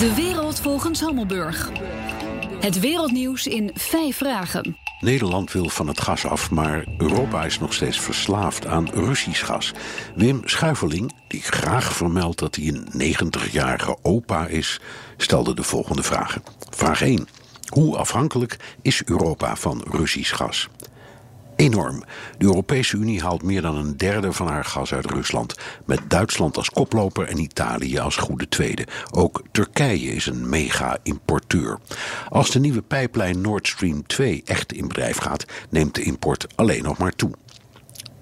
De wereld volgens Hammelburg. Het wereldnieuws in vijf vragen. Nederland wil van het gas af, maar Europa is nog steeds verslaafd aan Russisch gas. Wim Schuiveling, die graag vermeldt dat hij een 90-jarige opa is, stelde de volgende vragen. Vraag 1. Hoe afhankelijk is Europa van Russisch gas? Enorm. De Europese Unie haalt meer dan een derde van haar gas uit Rusland. Met Duitsland als koploper en Italië als goede tweede. Ook Turkije is een mega-importeur. Als de nieuwe pijplijn Nord Stream 2 echt in bedrijf gaat, neemt de import alleen nog maar toe.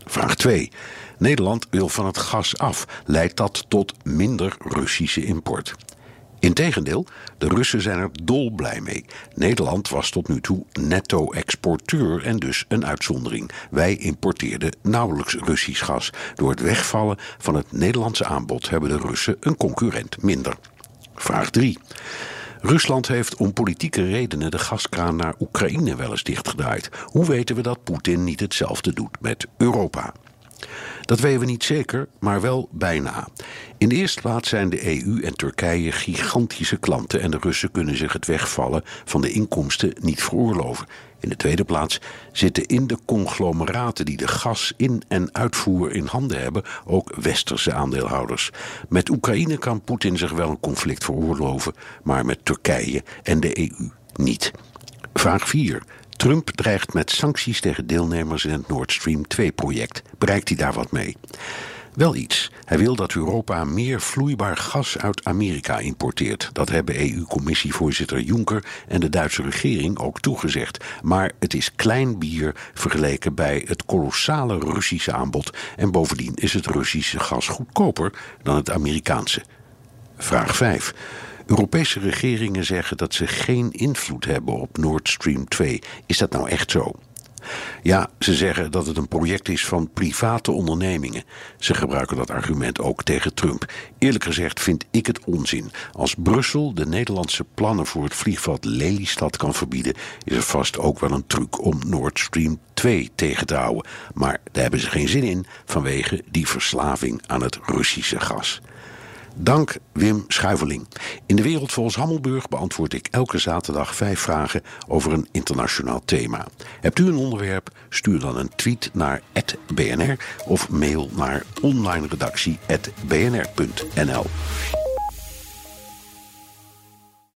Vraag 2. Nederland wil van het gas af. Leidt dat tot minder Russische import? Integendeel, de Russen zijn er dolblij mee. Nederland was tot nu toe netto-exporteur en dus een uitzondering. Wij importeerden nauwelijks Russisch gas. Door het wegvallen van het Nederlandse aanbod hebben de Russen een concurrent minder. Vraag 3. Rusland heeft om politieke redenen de gaskraan naar Oekraïne wel eens dichtgedraaid. Hoe weten we dat Poetin niet hetzelfde doet met Europa? Dat weten we niet zeker, maar wel bijna. In de eerste plaats zijn de EU en Turkije gigantische klanten en de Russen kunnen zich het wegvallen van de inkomsten niet veroorloven. In de tweede plaats zitten in de conglomeraten die de gas in- en uitvoer in handen hebben ook westerse aandeelhouders. Met Oekraïne kan Poetin zich wel een conflict veroorloven, maar met Turkije en de EU niet. Vraag 4. Trump dreigt met sancties tegen deelnemers in het Nord Stream 2-project. Bereikt hij daar wat mee? Wel iets. Hij wil dat Europa meer vloeibaar gas uit Amerika importeert. Dat hebben EU-commissievoorzitter Juncker en de Duitse regering ook toegezegd. Maar het is klein bier vergeleken bij het kolossale Russische aanbod. En bovendien is het Russische gas goedkoper dan het Amerikaanse. Vraag 5. Europese regeringen zeggen dat ze geen invloed hebben op Nord Stream 2. Is dat nou echt zo? Ja, ze zeggen dat het een project is van private ondernemingen. Ze gebruiken dat argument ook tegen Trump. Eerlijk gezegd vind ik het onzin. Als Brussel de Nederlandse plannen voor het vliegveld Lelystad kan verbieden, is er vast ook wel een truc om Nord Stream 2 tegen te houden. Maar daar hebben ze geen zin in vanwege die verslaving aan het Russische gas. Dank Wim Schuiveling. In de wereld volgens Hammelburg beantwoord ik elke zaterdag vijf vragen over een internationaal thema. Hebt u een onderwerp? Stuur dan een tweet naar @bnr of mail naar onlineredactie@bnr.nl.